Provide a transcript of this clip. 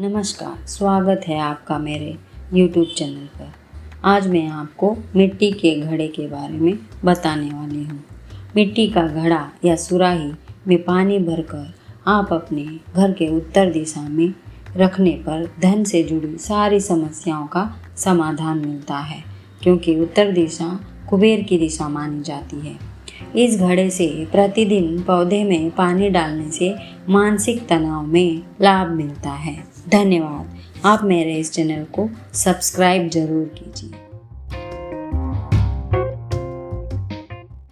नमस्कार, स्वागत है आपका मेरे YouTube चैनल पर। आज मैं आपको मिट्टी के घड़े के बारे में बताने वाली हूँ। मिट्टी का घड़ा या सुराही में पानी भरकर आप अपने घर के उत्तर दिशा में रखने पर धन से जुड़ी सारी समस्याओं का समाधान मिलता है, क्योंकि उत्तर दिशा कुबेर की दिशा मानी जाती है। इस घड़े से प्रतिदिन पौधे में पानी डालने से मानसिक तनाव में लाभ मिलता है। धन्यवाद। आप मेरे इस चैनल को सब्सक्राइब ज़रूर कीजिए।